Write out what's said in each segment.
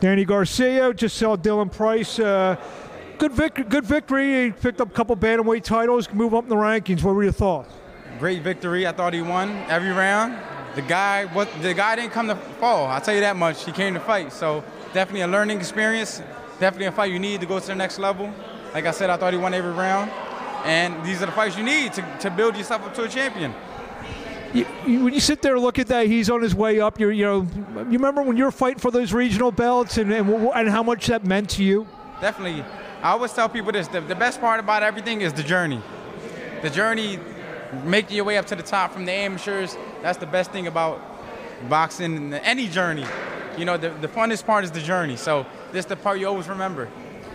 Danny Garcia just saw Dylan Price. Uh, good, vic- good victory. He picked up a couple bantamweight titles, move up in the rankings. What were your thoughts? Great victory. I thought he won every round. The guy, what the guy didn't come to fall. I'll tell you that much. He came to fight. So definitely a learning experience. Definitely a fight you need to go to the next level. Like I said, I thought he won every round. And these are the fights you need to, to build yourself up to a champion. You, you, when you sit there and look at that, he's on his way up. You're, you know, you remember when you were fighting for those regional belts and, and, and how much that meant to you? Definitely. I always tell people this the, the best part about everything is the journey. The journey, making your way up to the top from the amateurs, that's the best thing about boxing, and any journey. You know, the, the funnest part is the journey. So this is the part you always remember.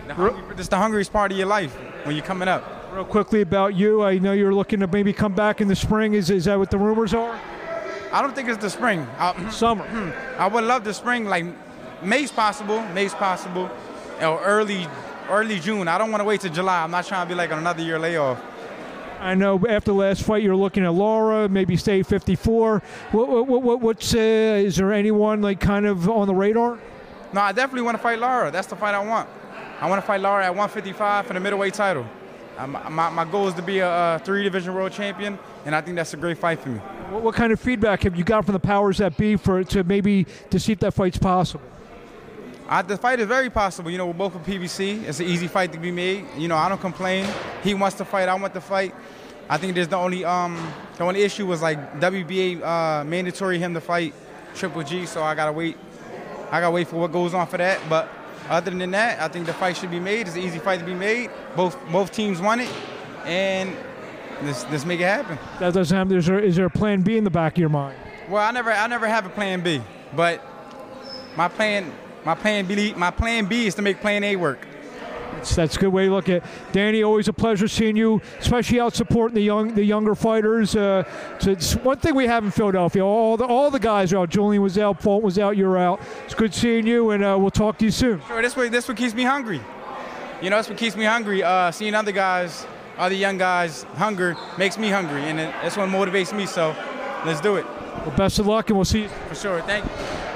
The hungry, this is the hungriest part of your life when you're coming up. Real quickly about you, I know you're looking to maybe come back in the spring. Is, is that what the rumors are? I don't think it's the spring. I, Summer. I would love the spring, like May's possible, May's possible, or early early June. I don't want to wait till July. I'm not trying to be like on another year layoff. I know after the last fight you're looking at Lara, maybe stay 54. What, what, what, what's uh, is there anyone like kind of on the radar? No, I definitely want to fight Lara. That's the fight I want. I want to fight Lara at 155 for the middleweight title. Um, my, my goal is to be a, a three division world champion, and I think that's a great fight for me. What, what kind of feedback have you got from the powers that be for to maybe to see if that fight's possible? I, the fight is very possible. You know, we're both with PBC. It's an easy fight to be made. You know, I don't complain. He wants to fight. I want to fight. I think there's the only um the only issue was like WBA uh, mandatory him to fight Triple G. So I gotta wait. I gotta wait for what goes on for that. But other than that, I think the fight should be made. It's an easy fight to be made. Both both teams want it, and let's let's make it happen. That doesn't happen. Is there, is there a plan B in the back of your mind? Well, I never I never have a plan B, but my plan my plan B my plan B is to make plan A work. That's, that's a good way to look at it. Danny, always a pleasure seeing you, especially out supporting the young the younger fighters. Uh, it's one thing we have in Philadelphia. All the all the guys are out. Julian was out, Fulton was out, you're out. It's good seeing you, and uh, we'll talk to you soon. Sure, this way this what keeps me hungry. You know, that's what keeps me hungry. Uh, seeing other guys, other young guys, hunger makes me hungry, and it, that's what motivates me. So, let's do it. Well, best of luck, and we'll see you. For sure. Thank you.